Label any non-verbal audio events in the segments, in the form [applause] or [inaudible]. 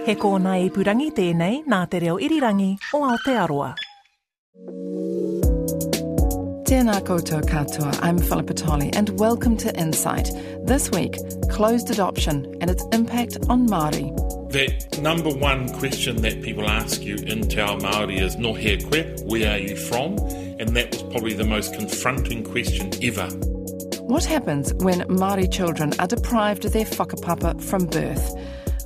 He kōna i purangi tēnei nā te reo irirangi o Aotearoa. Tēnā koutou katoa, I'm Philippa Tolley and welcome to Insight. This week, closed adoption and its impact on Māori. That number one question that people ask you in Te Ao Māori is no he koe, where are you from? And that was probably the most confronting question ever. What happens when Māori children are deprived of their whakapapa from birth?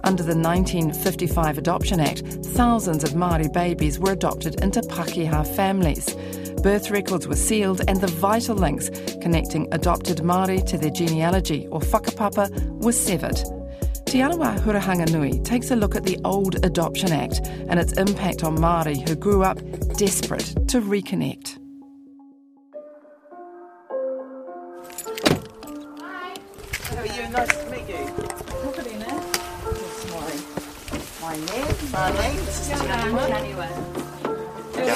Under the 1955 Adoption Act, thousands of Māori babies were adopted into Pākehā families. Birth records were sealed and the vital links connecting adopted Māori to their genealogy or whakapapa were severed. Te Aniwa Hurihanganui takes a look at the old Adoption Act and its impact on Māori who grew up desperate to reconnect. Hi. How are you? Nice to meet you. My, my name, is.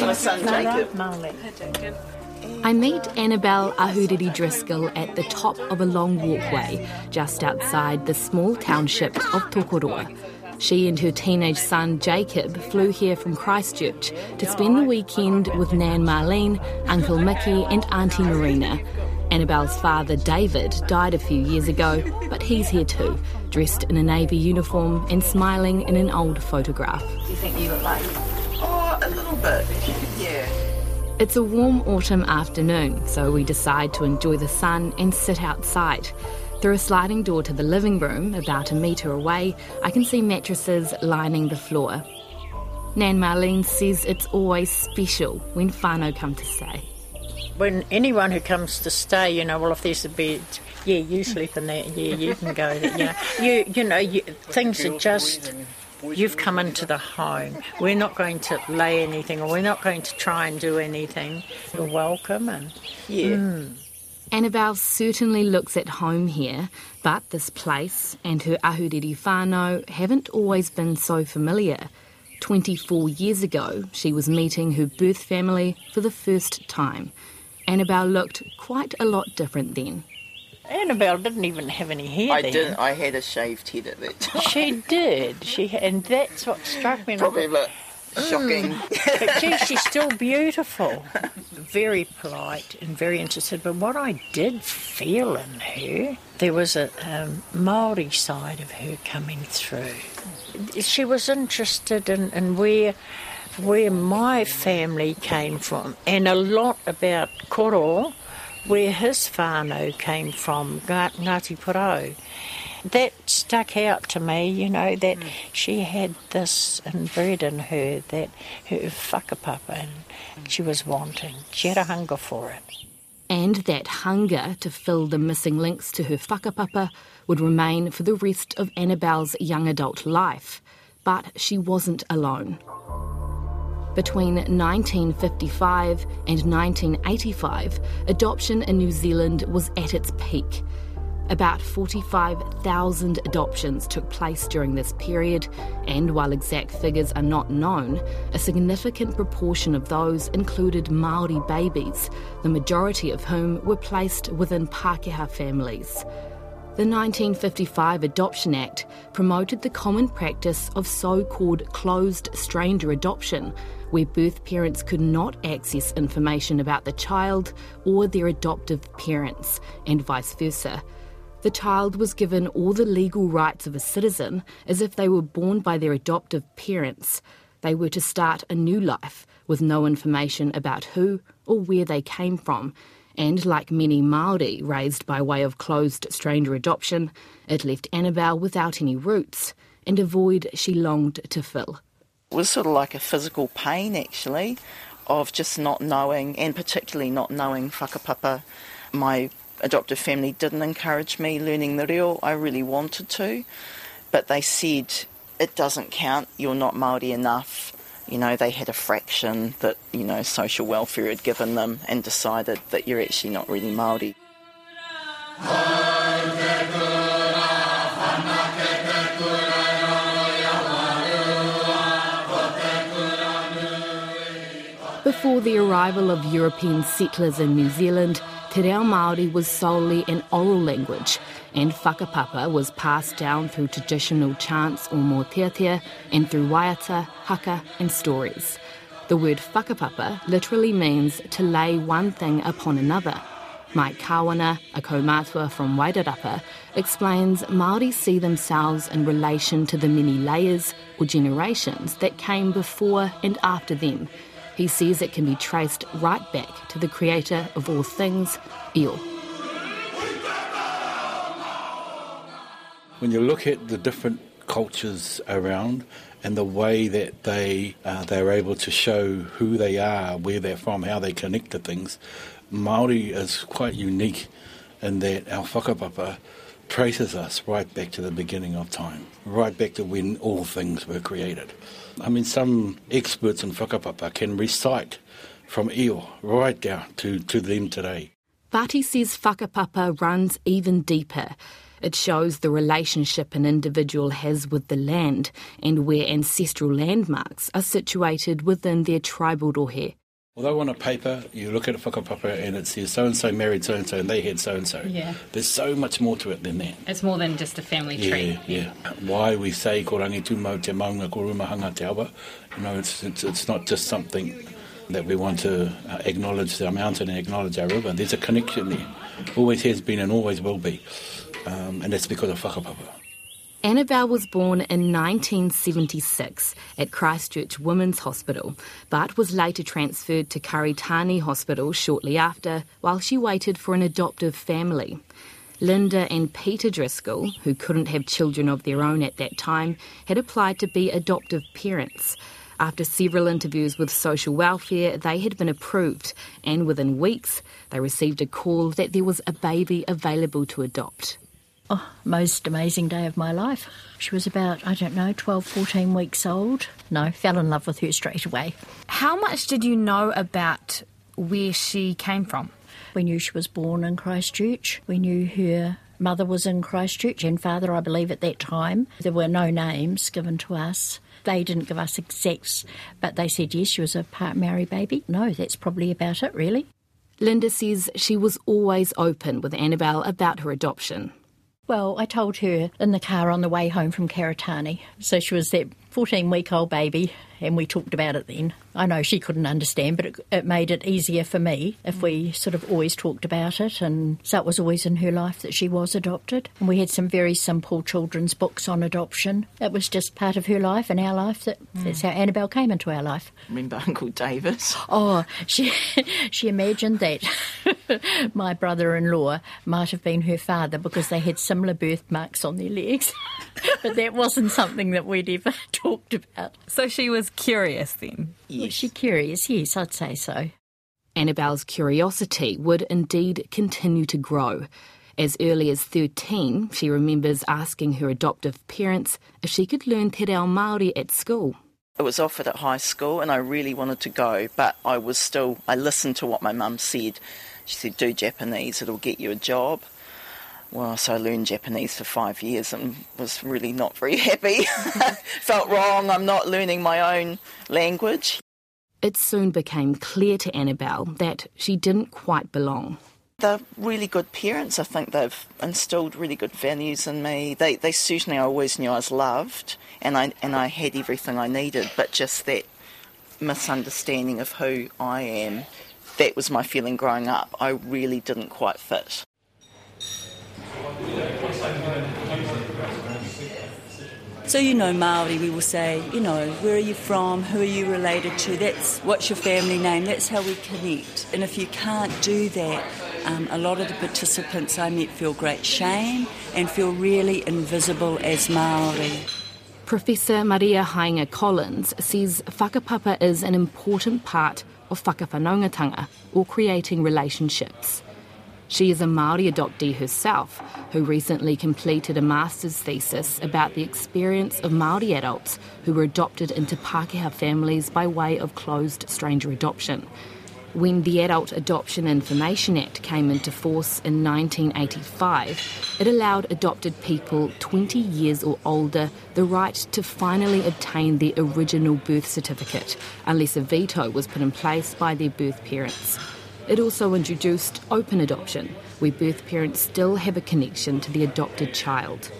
My son, Jacob. I meet Annabelle Ahuriri Driscoll at the top of a long walkway just outside the small township of Tokoroa. She and her teenage son Jacob flew here from Christchurch to spend the weekend with Nan Marlene, Uncle Mickey, and Auntie Marina. Annabelle's father David died a few years ago, but he's here too, dressed in a navy uniform and smiling in an old photograph. Do you think you look like? Oh, a little bit. Yeah. It's a warm autumn afternoon, so we decide to enjoy the sun and sit outside. Through a sliding door to the living room, about a metre away, I can see mattresses lining the floor. Nan Marlene says it's always special when whānau come to stay. When anyone who comes to stay, you know, well, if there's a bed, yeah, you sleep in that. Yeah, you can go there. You know, you, you know, you, things are just. You've come into the home. We're not going to lay anything, or we're not going to try and do anything. You're welcome, and Yeah. Hmm. Annabelle certainly looks at home here, but this place and her ahuriri whānau haven't always been so familiar. 24 years ago, she was meeting her birth family for the first time. Annabelle looked quite a lot different then. Annabelle didn't even have any hair. I then. didn't. I had a shaved head at that time. She did. She and that's what struck me. I Probably a thought, bit shocking. But gee, she's still beautiful. Very polite and very interested. But what I did feel in her, there was a um, Maori side of her coming through. She was interested in, in where where my family came from, and a lot about Koro, where his whānau came from, Ngā- Ngāti Porou that stuck out to me, you know, that hmm. she had this inbred in her, that her whakapapa, and hmm. she was wanting. She had a hunger for it. And that hunger to fill the missing links to her whakapapa would remain for the rest of Annabelle's young adult life. But she wasn't alone. Between 1955 and 1985, adoption in New Zealand was at its peak. About 45,000 adoptions took place during this period, and while exact figures are not known, a significant proportion of those included Maori babies, the majority of whom were placed within Pākehā families. The 1955 Adoption Act promoted the common practice of so called closed stranger adoption, where birth parents could not access information about the child or their adoptive parents, and vice versa. The child was given all the legal rights of a citizen as if they were born by their adoptive parents. They were to start a new life with no information about who or where they came from, and like many Maori raised by way of closed stranger adoption, it left Annabelle without any roots and a void she longed to fill. It was sort of like a physical pain, actually, of just not knowing, and particularly not knowing whakapapa. My adoptive family didn't encourage me learning the reo. I really wanted to, but they said it doesn't count. You're not Maori enough. You know, they had a fraction that you know social welfare had given them, and decided that you're actually not really Maori. Before the arrival of European settlers in New Zealand, Te reo Māori was solely an oral language, and whakapapa was passed down through traditional chants or mōteatea and through waiata, haka and stories. The word whakapapa literally means to lay one thing upon another. Mike Kawana, a kaumatua from Wairarapa, explains Māori see themselves in relation to the many layers or generations that came before and after them. He says it can be traced right back to the creator of all things, Io. When you look at the different cultures around and the way that they uh, they're able to show who they are, where they're from, how they connect to things, Maori is quite unique in that our whakapapa traces us right back to the beginning of time, right back to when all things were created. I mean, some experts in whakapapa can recite from Io right down to, to them today. He says whakapapa runs even deeper. It shows the relationship an individual has with the land and where ancestral landmarks are situated within their tribal rohe. Although on a paper you look at a whakapapa and it says so and so married so and so and they had so and so. Yeah. There's so much more to it than that. It's more than just a family tree. Yeah, yeah. Why we say ko rangi tu te maunga ko Ruamāhanga te awa, you know, it's, it's, it's not just something that we want to uh, acknowledge our mountain and acknowledge our river. There's a connection there. Always has been and always will be. Um, and that's because of whakapapa. Annabelle was born in 1976 at Christchurch Women's Hospital, but was later transferred to Karitane Hospital shortly after while she waited for an adoptive family. Linda and Peter Driscoll, who couldn't have children of their own at that time, had applied to be adoptive parents. After several interviews with social welfare, they had been approved, and within weeks, they received a call that there was a baby available to adopt. Oh, most amazing day of my life. She was about, I don't know, 12, 14 weeks old. No, fell in love with her straight away. How much did you know about where she came from? We knew she was born in Christchurch. We knew her mother was in Christchurch and father, I believe, at that time. There were no names given to us. They didn't give us exacts, but they said yes, she was a part Maori baby. No, that's probably about it, really. Linda says she was always open with Annabelle about her adoption. Well, I told her in the car on the way home from Karitane. So she was that 14 week old baby, and we talked about it then. I know she couldn't understand, but it, it, made it easier for me if we sort of always talked about it. And so it was always in her life that she was adopted. And we had some very simple children's books on adoption. It was just part of her life and our life. That, mm. That's how Annabelle came into our life. Remember Uncle Davis? Oh, she, [laughs] she imagined that [laughs] my brother in law might have been her father because they had similar birthmarks on their legs. [laughs] but that wasn't something that we'd ever [laughs] talked about. So she was curious then? Yes. Was she curious? Yes, I'd say so. Annabelle's curiosity would indeed continue to grow. As early as 13, she remembers asking her adoptive parents if she could learn te reo Māori at school. It was offered at high school and I really wanted to go, but I was still, I listened to what my mum said. She said, do Japanese, it'll get you a job. Well, so I learned Japanese for five years and was really not very happy. [laughs] Felt wrong, I'm not learning my own language. It soon became clear to Annabelle that she didn't quite belong. They're really good parents. I think they've instilled really good values in me. They, they certainly, I always knew I was loved and I, and I had everything I needed, but just that misunderstanding of who I am, that was my feeling growing up. I really didn't quite fit. So you know Maori, we will say, you know, where are you from? Who are you related to? That's what's your family name. That's how we connect. And if you can't do that, um, a lot of the participants I met feel great shame and feel really invisible as Maori. Professor Maria Haenga Collins says whakapapa is an important part of whakawhanaungatanga, or creating relationships. She is a Māori adoptee herself, who recently completed a master's thesis about the experience of Māori adults who were adopted into Pākehā families by way of closed stranger adoption. When the Adult Adoption Information Act came into force in 1985, it allowed adopted people 20 years or older the right to finally obtain their original birth certificate, unless a veto was put in place by their birth parents. It also introduced open adoption, where birth parents still have a connection to the adopted child.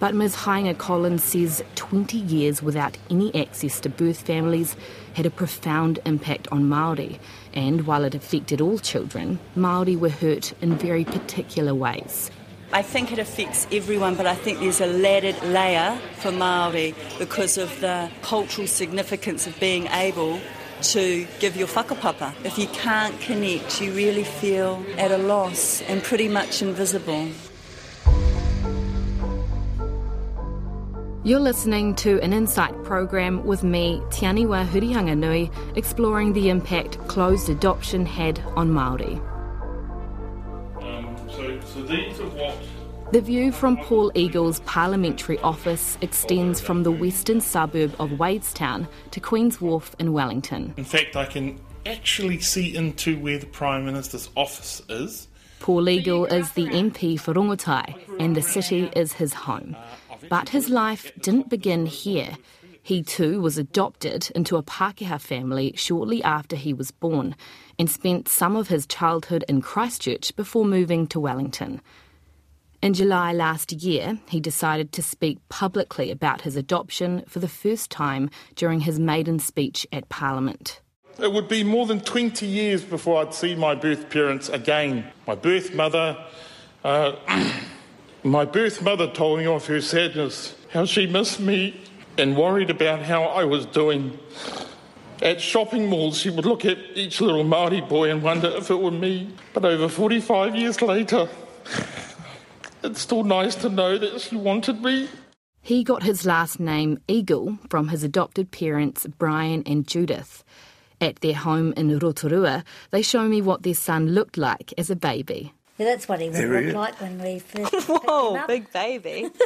But Ms. Haenga Collins says 20 years without any access to birth families had a profound impact on Māori, and while it affected all children, Māori were hurt in very particular ways. I think it affects everyone, but I think there's a laddered layer for Maori because of the cultural significance of being able to give your whakapapa. If you can't connect, you really feel at a loss and pretty much invisible. You're listening to an Insight program with me, Te Aniwa Hurihanganui, exploring the impact closed adoption had on Māori. Um, so, so these are what The view from Paul Eagle's parliamentary office extends from the western suburb of Wadestown to Queen's Wharf in Wellington. In fact, I can actually see into where the Prime Minister's office is. Paul Eagle is the MP for Rongotai, and the city is his home. But his life didn't begin here. He too was adopted into a Pākehā family shortly after he was born and spent some of his childhood in Christchurch before moving to Wellington. In July last year, he decided to speak publicly about his adoption for the first time during his maiden speech at Parliament. It would be more than 20 years before I'd see my birth parents again. My birth mother, uh, [clears throat] my birth mother told me of her sadness, how she missed me and worried about how I was doing. At shopping malls, she would look at each little Maori boy and wonder if it were me. But over 45 years later, it's still nice to know that she wanted me. He got his last name Eagle from his adopted parents Brian and Judith. At their home in Rotorua, they show me what their son looked like as a baby. Yeah, that's what he would There he look is. like when we first [laughs] picked him Whoa, up. big baby. [laughs]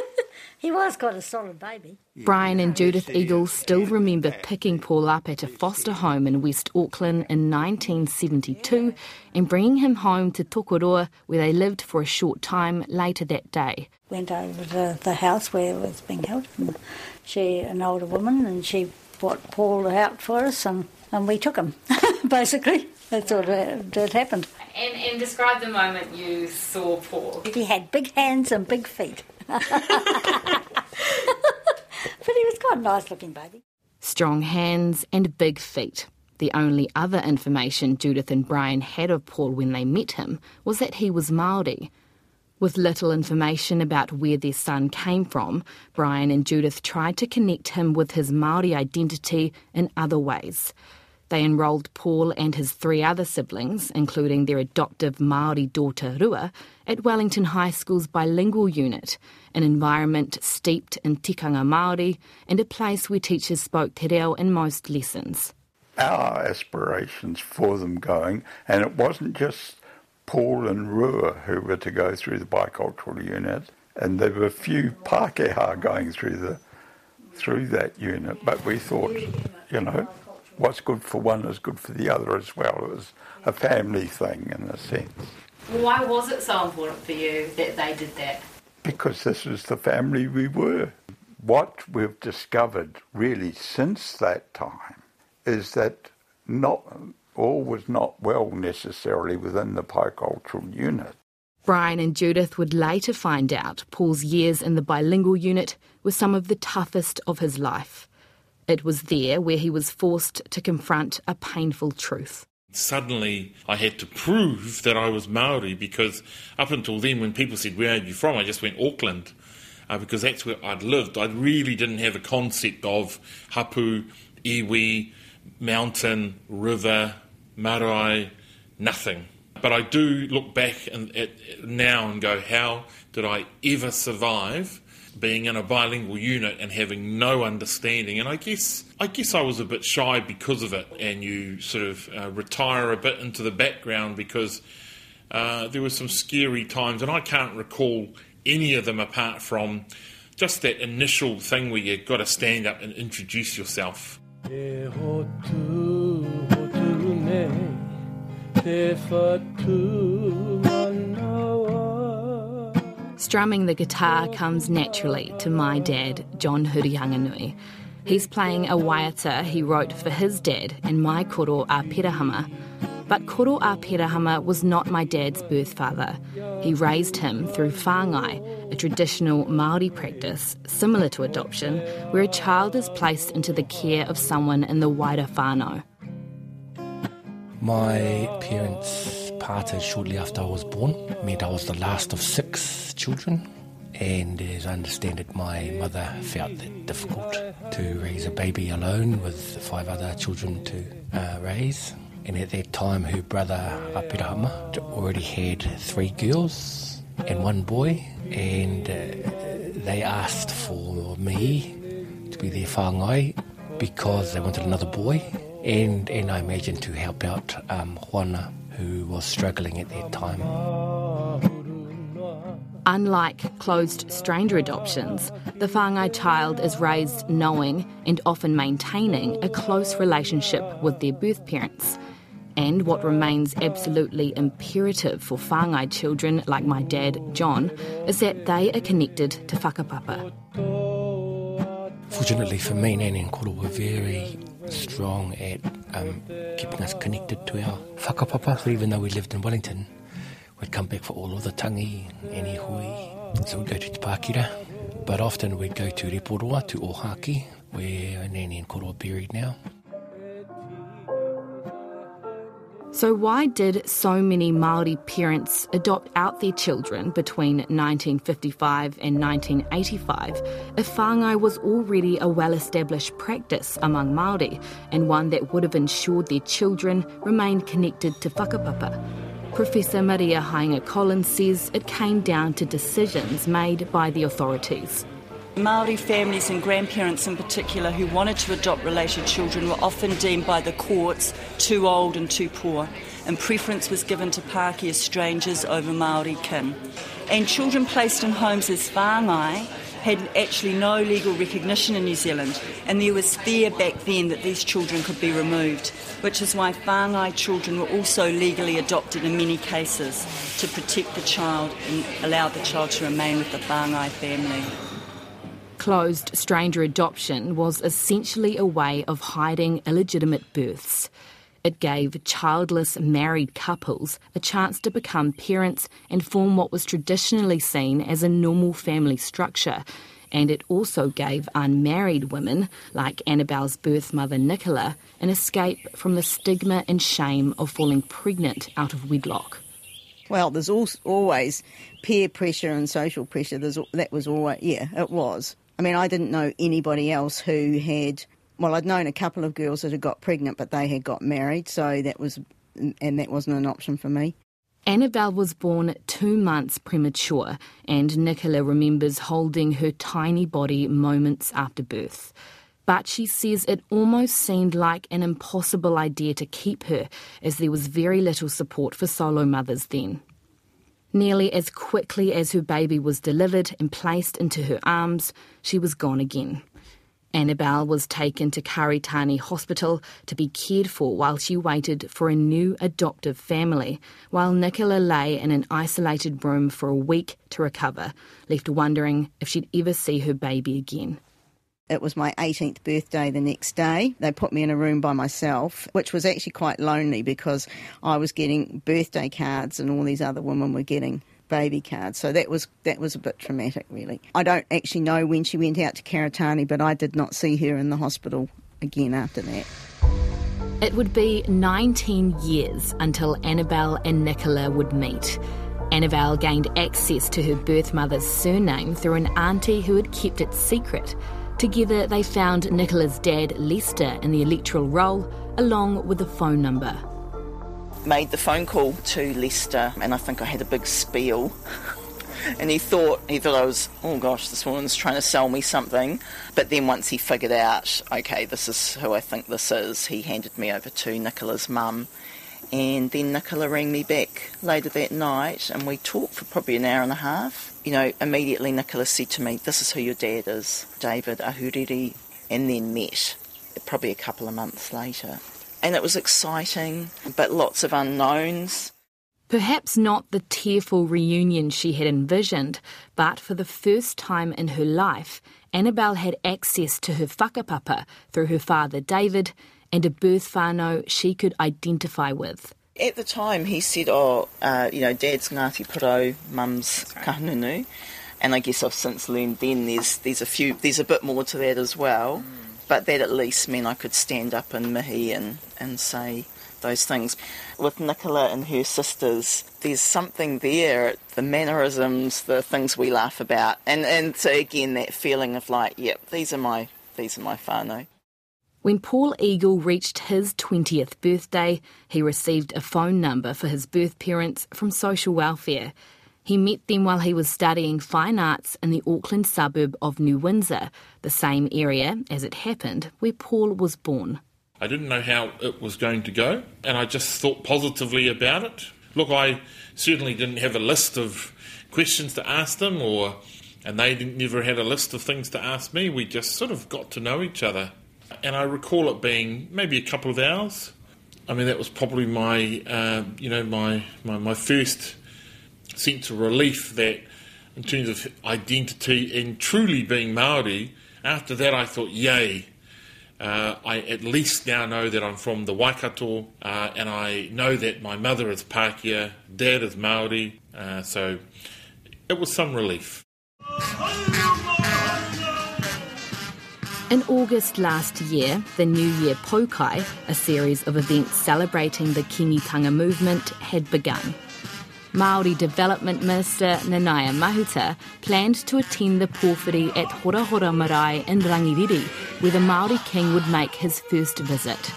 He was quite a solid baby. Brian and Judith Eagle still remember picking Paul up at a foster home in West Auckland in 1972 and bringing him home to Tokoroa, where they lived for a short time later that day. Went over to the house where it was being held. And she, an older woman, and she brought Paul out for us, and, and we took him, [laughs] basically. That's what uh, that happened. And, and describe the moment you saw Paul. He had big hands and big feet. [laughs] but he was quite a nice looking baby. Strong hands and big feet. The only other information Judith and Brian had of Paul when they met him was that he was Maori. With little information about where their son came from, Brian and Judith tried to connect him with his Maori identity in other ways. They enrolled Paul and his three other siblings, including their adoptive Maori daughter Rua, at Wellington High School's bilingual unit, an environment steeped in tikanga Māori and a place where teachers spoke te reo in most lessons. our aspirations for them going, and it wasn't just Paul and Rua who were to go through the bicultural unit, and there were a few Pākehā going through the through that unit. But we thought, you know, what's good for one is good for the other as well. It was a family thing in a sense, Why was it so important for you that they did that? because this was the family we were. What we've discovered really since that time is that not all was not well necessarily within the bicultural unit. Brian and Judith would later find out Paul's years in the bilingual unit were some of the toughest of his life. It was there where he was forced to confront a painful truth. Suddenly, I had to prove that I was Maori because up until then, when people said, Where are you from? I just went Auckland uh, because that's where I'd lived. I really didn't have a concept of hapu, iwi, mountain, river, marae, nothing. But I do look back and, at, now and go, How did I ever survive? Being in a bilingual unit and having no understanding. And I guess I guess I was a bit shy because of it. And you sort of uh, retire a bit into the background because uh, there were some scary times, and I can't recall any of them apart from just that initial thing where you've got to stand up and introduce yourself. Strumming the guitar comes naturally to my dad, John Hurihanganui. He's playing a waiata he wrote for his dad and my koro Apirahama. But Koro Apirahama was not my dad's birth father. He raised him through whāngai, a traditional Māori practice similar to adoption, where a child is placed into the care of someone in the wider whānau. My parents parted shortly after I was born. Meant I was the last of six children. And as I understand it, my mother felt it difficult to raise a baby alone with five other children to uh, raise. And at that time, her brother Apirahama already had three girls and one boy. And uh, they asked for me to be their whāngai because they wanted another boy. And, and I imagine to help out um, Juana, who was struggling at that time. Unlike closed stranger adoptions, the whāngai child is raised knowing and often maintaining a close relationship with their birth parents. And what remains absolutely imperative for whāngai children like my dad, John, is that they are connected to whakapapa. Fortunately for me, Nanny and Koro were very strong at um, keeping us connected to our whakapapa. So even though we lived in Wellington, we'd come back for all of the tangi any hui. So we'd go to Te Pākira, but often we'd go to Reporoa, to Ohaki, where Nanny and Koro are buried now. So, why did so many Māori parents adopt out their children between 1955 and 1985 if whāngai was already a well established practice among Māori and one that would have ensured their children remained connected to whakapapa? Professor Maria Haenga Collins says it came down to decisions made by the authorities. Maori families and grandparents in particular who wanted to adopt related children were often deemed by the courts too old and too poor, and preference was given to Pākehā strangers over Maori kin. And children placed in homes as whāngai had actually no legal recognition in New Zealand, and there was fear back then that these children could be removed, which is why whāngai children were also legally adopted in many cases to protect the child and allow the child to remain with the whāngai family. Closed stranger adoption was essentially a way of hiding illegitimate births. It gave childless married couples a chance to become parents and form what was traditionally seen as a normal family structure. And it also gave unmarried women, like Annabelle's birth mother Nicola, an escape from the stigma and shame of falling pregnant out of wedlock. Well, there's always peer pressure and social pressure. There's, that was always, yeah, it was. I mean, I didn't know anybody else who had. Well, I'd known a couple of girls that had got pregnant, but they had got married, so that was, and that wasn't an option for me. Annabelle was born two months premature, and Nicola remembers holding her tiny body moments after birth. But she says it almost seemed like an impossible idea to keep her, as there was very little support for solo mothers then. Nearly as quickly as her baby was delivered and placed into her arms, she was gone again. Annabelle was taken to Karitane Hospital to be cared for while she waited for a new adoptive family, while Nicola lay in an isolated room for a week to recover, left wondering if she'd ever see her baby again. It was my 18th birthday the next day. They put me in a room by myself, which was actually quite lonely because I was getting birthday cards and all these other women were getting baby cards. So that was that was a bit traumatic, really. I don't actually know when she went out to Karitane, but I did not see her in the hospital again after that. It would be 19 years until Annabelle and Nicola would meet. Annabelle gained access to her birth mother's surname through an auntie who had kept it secret. Together, they found Nicola's dad, Lester, in the electoral roll, along with a phone number. Made the phone call to Lester, and I think I had a big spiel. [laughs] and he thought he thought I was, oh gosh, this woman's trying to sell me something. But then once he figured out, okay, this is who I think this is, he handed me over to Nicola's mum. And then Nicola rang me back later that night, and we talked for probably an hour and a half you know, immediately Nicola said to me, This is who your dad is, David Ahuriri, and then met probably a couple of months later. And it was exciting, but lots of unknowns. Perhaps not the tearful reunion she had envisioned, but for the first time in her life, Annabelle had access to her whakapapa through her father David and a birth whānau she could identify with. At the time, he said, "Oh, uh, you know, Dad's Ngāti Porou, Mum's Kahungunu," and I guess I've since learned then there's there's a few there's a bit more to that as well, but that at least meant I could stand up in mihi and and say those things. With Nicola and her sisters, there's something there, the mannerisms, the things we laugh about, and and so again that feeling of like, yep, these are my these are my whānau. When Paul Eagle reached his 20th birthday, he received a phone number for his birth parents from social welfare. He met them while he was studying fine arts in the Auckland suburb of New Windsor, the same area, as it happened, where Paul was born. I didn't know how it was going to go, and I just thought positively about it. Look, I certainly didn't have a list of questions to ask them, or and they never had a list of things to ask me. We just sort of got to know each other, and I recall it being maybe a couple of hours. I mean, that was probably my, uh, you know, my, my my first sense of relief that, in terms of identity and truly being Maori. After that, I thought, yay, uh, I at least now know that I'm from the Waikato, uh, and I know that my mother is Pākehā, dad is Maori, uh, so it was some relief. In August last year, the New Year Poukai, a series of events celebrating the Kingitanga movement, had begun. Māori Development Minister Nanaia Mahuta planned to attend the pōwhiri at Hora Hora Marae in Rangiriri, where the Māori King would make his first visit.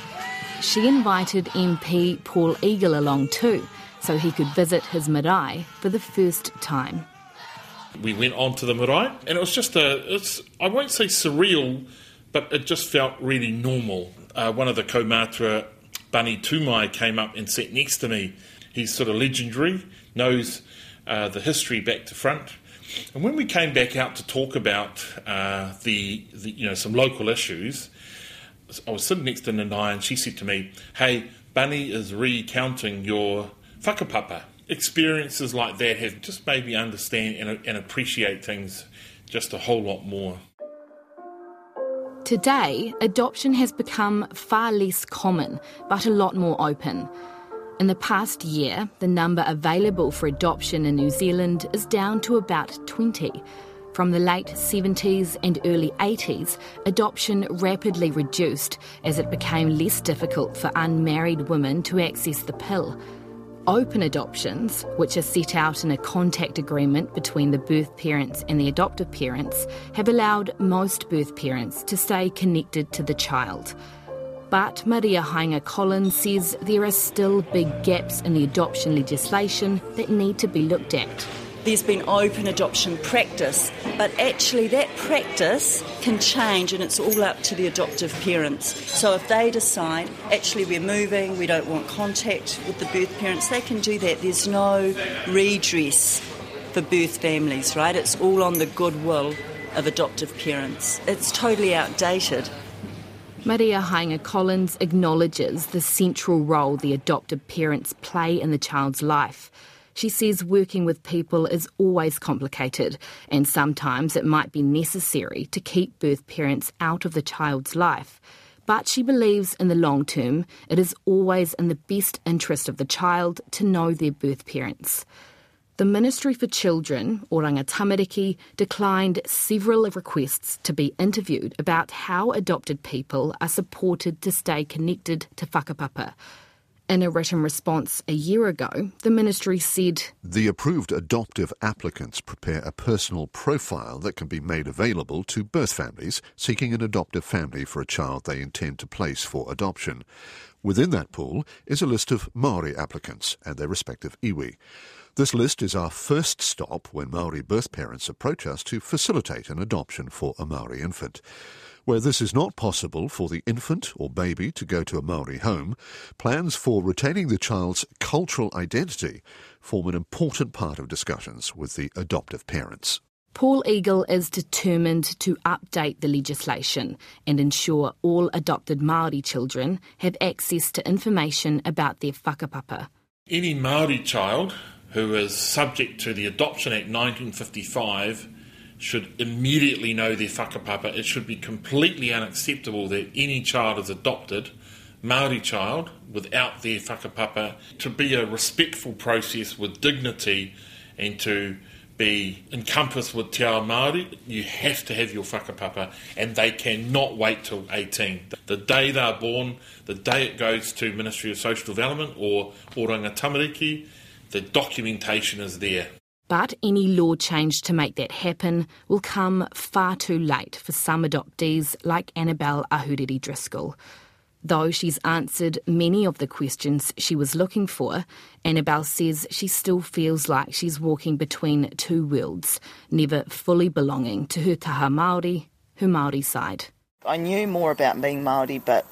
She invited MP Paul Eagle along too, so he could visit his marae for the first time. We went on to the marae, and it was just a, it's, I won't say surreal, but it just felt really normal. Uh, one of the kaumātua, Bunny Tumai, came up and sat next to me. He's sort of legendary knows uh, the history back to front. And when we came back out to talk about uh, the, the, you know, some local issues, I was sitting next to Nanaia and she said to me, Hey, Bunny is recounting your whakapapa. Experiences like that have just made me understand and, and appreciate things just a whole lot more. Today, adoption has become far less common, but a lot more open. In the past year, the number available for adoption in New Zealand is down to about 20. From the late 70s and early 80s, adoption rapidly reduced as it became less difficult for unmarried women to access the pill. Open adoptions, which are set out in a contact agreement between the birth parents and the adoptive parents, have allowed most birth parents to stay connected to the child. But Maria Haenga Collins says there are still big gaps in the adoption legislation that need to be looked at. There's been open adoption practice, but actually that practice can change and it's all up to the adoptive parents. So if they decide, actually we're moving, we don't want contact with the birth parents, they can do that. There's no redress for birth families, right? It's all on the goodwill of adoptive parents. It's totally outdated. Maria Haenga Collins acknowledges the central role the adoptive parents play in the child's life. She says working with people is always complicated, and sometimes it might be necessary to keep birth parents out of the child's life. But she believes in the long term, it is always in the best interest of the child to know their birth parents. The Ministry for Children, Oranga Tamariki, declined several requests to be interviewed about how adopted people are supported to stay connected to whakapapa. In a written response a year ago, the ministry said The approved adoptive applicants prepare a personal profile that can be made available to birth families seeking an adoptive family for a child they intend to place for adoption. Within that pool is a list of Maori applicants and their respective iwi. This list is our first stop when Maori birth parents approach us to facilitate an adoption for a Maori infant. Where this is not possible for the infant or baby to go to a Maori home, plans for retaining the child's cultural identity form an important part of discussions with the adoptive parents. Paul Eagle is determined to update the legislation and ensure all adopted Maori children have access to information about their whakapapa. Any Maori child who is subject to the Adoption Act 1955 should immediately know their whakapapa. It should be completely unacceptable that any child is adopted Maori child without their whakapapa to be a respectful process with dignity and to be encompassed with te ao Māori, you have to have your whakapapa and they cannot wait till 18. The day they're born, the day it goes to Ministry of Social Development or Oranga Tamariki, the documentation is there. But any law change to make that happen will come far too late for some adoptees like Annabelle Ahuriri Driscoll. Though she's answered many of the questions she was looking for, Annabelle says she still feels like she's walking between two worlds, never fully belonging to her taha Māori, her Māori side. I knew more about being Māori, but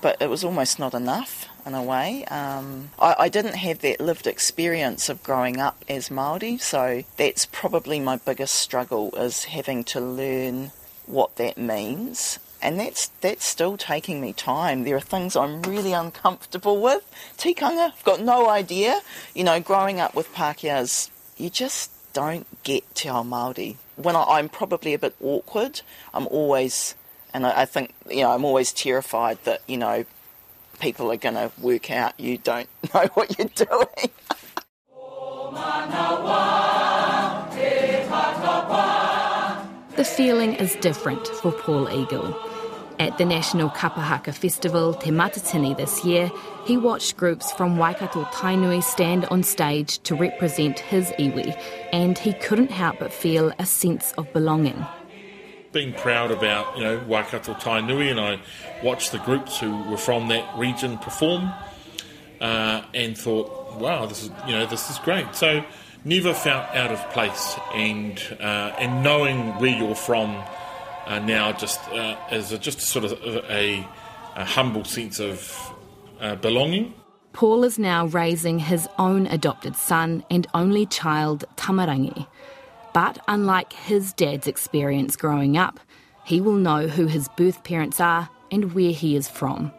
but it was almost not enough in a way. Um, I, I, didn't have that lived experience of growing up as Māori, so that's probably my biggest struggle is having to learn what that means and that's that's still taking me time. There are things I'm really uncomfortable with. Tikanga, I've got no idea. You know, growing up with Pākehās, you just don't get Te Ao Māori. When I, am probably a bit awkward, I'm always, and I, I think, you know, I'm always terrified that, you know, people are going to work out you don't [laughs] know what you're doing. The feeling is different for Paul Eagle. At the National Kapahaka Festival, Te Matatini this year, he watched groups from Waikato Tainui stand on stage to represent his iwi, and he couldn't help but feel a sense of belonging. Being proud about, you know, Waikato Tainui, and I watched the groups who were from that region perform, uh, and thought, wow, this is, you know, this is great. So never felt out of place, and uh, and knowing where you're from uh, now just uh, as a, just sort of a, a humble sense of uh, belonging. Paul is now raising his own adopted son and only child, Tamarangi. But unlike his dad's experience growing up, he will know who his birth parents are and where he is from.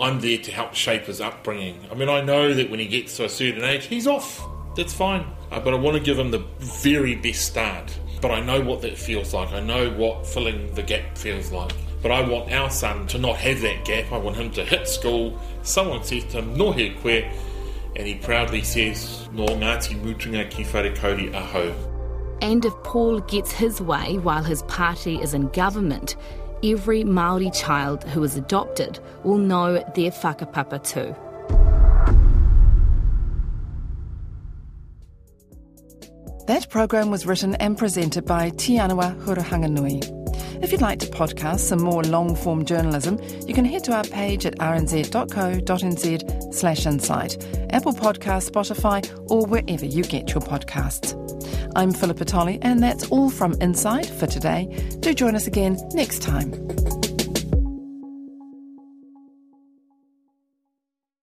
I'm there to help shape his upbringing. I mean, I know that when he gets to a certain age, he's off. That's fine. Uh, but I want to give him the very best start. But I know what that feels like. I know what filling the gap feels like. But I want our son to not have that gap. I want him to hit school. Someone says to him, no he koe, and he proudly says, no Ngāti mutunga ki whare aho. And if Paul gets his way while his party is in government, every Maori child who is adopted will know their whakapapa too. That program was written and presented by Te Aniwa Hurihanganui. If you'd like to podcast some more long form journalism, you can head to our page at rnz.co.nz slash insight, Apple Podcast, Spotify, or wherever you get your podcasts. I'm Philippa Tolley, and that's all from Insight for today. Do join us again next time.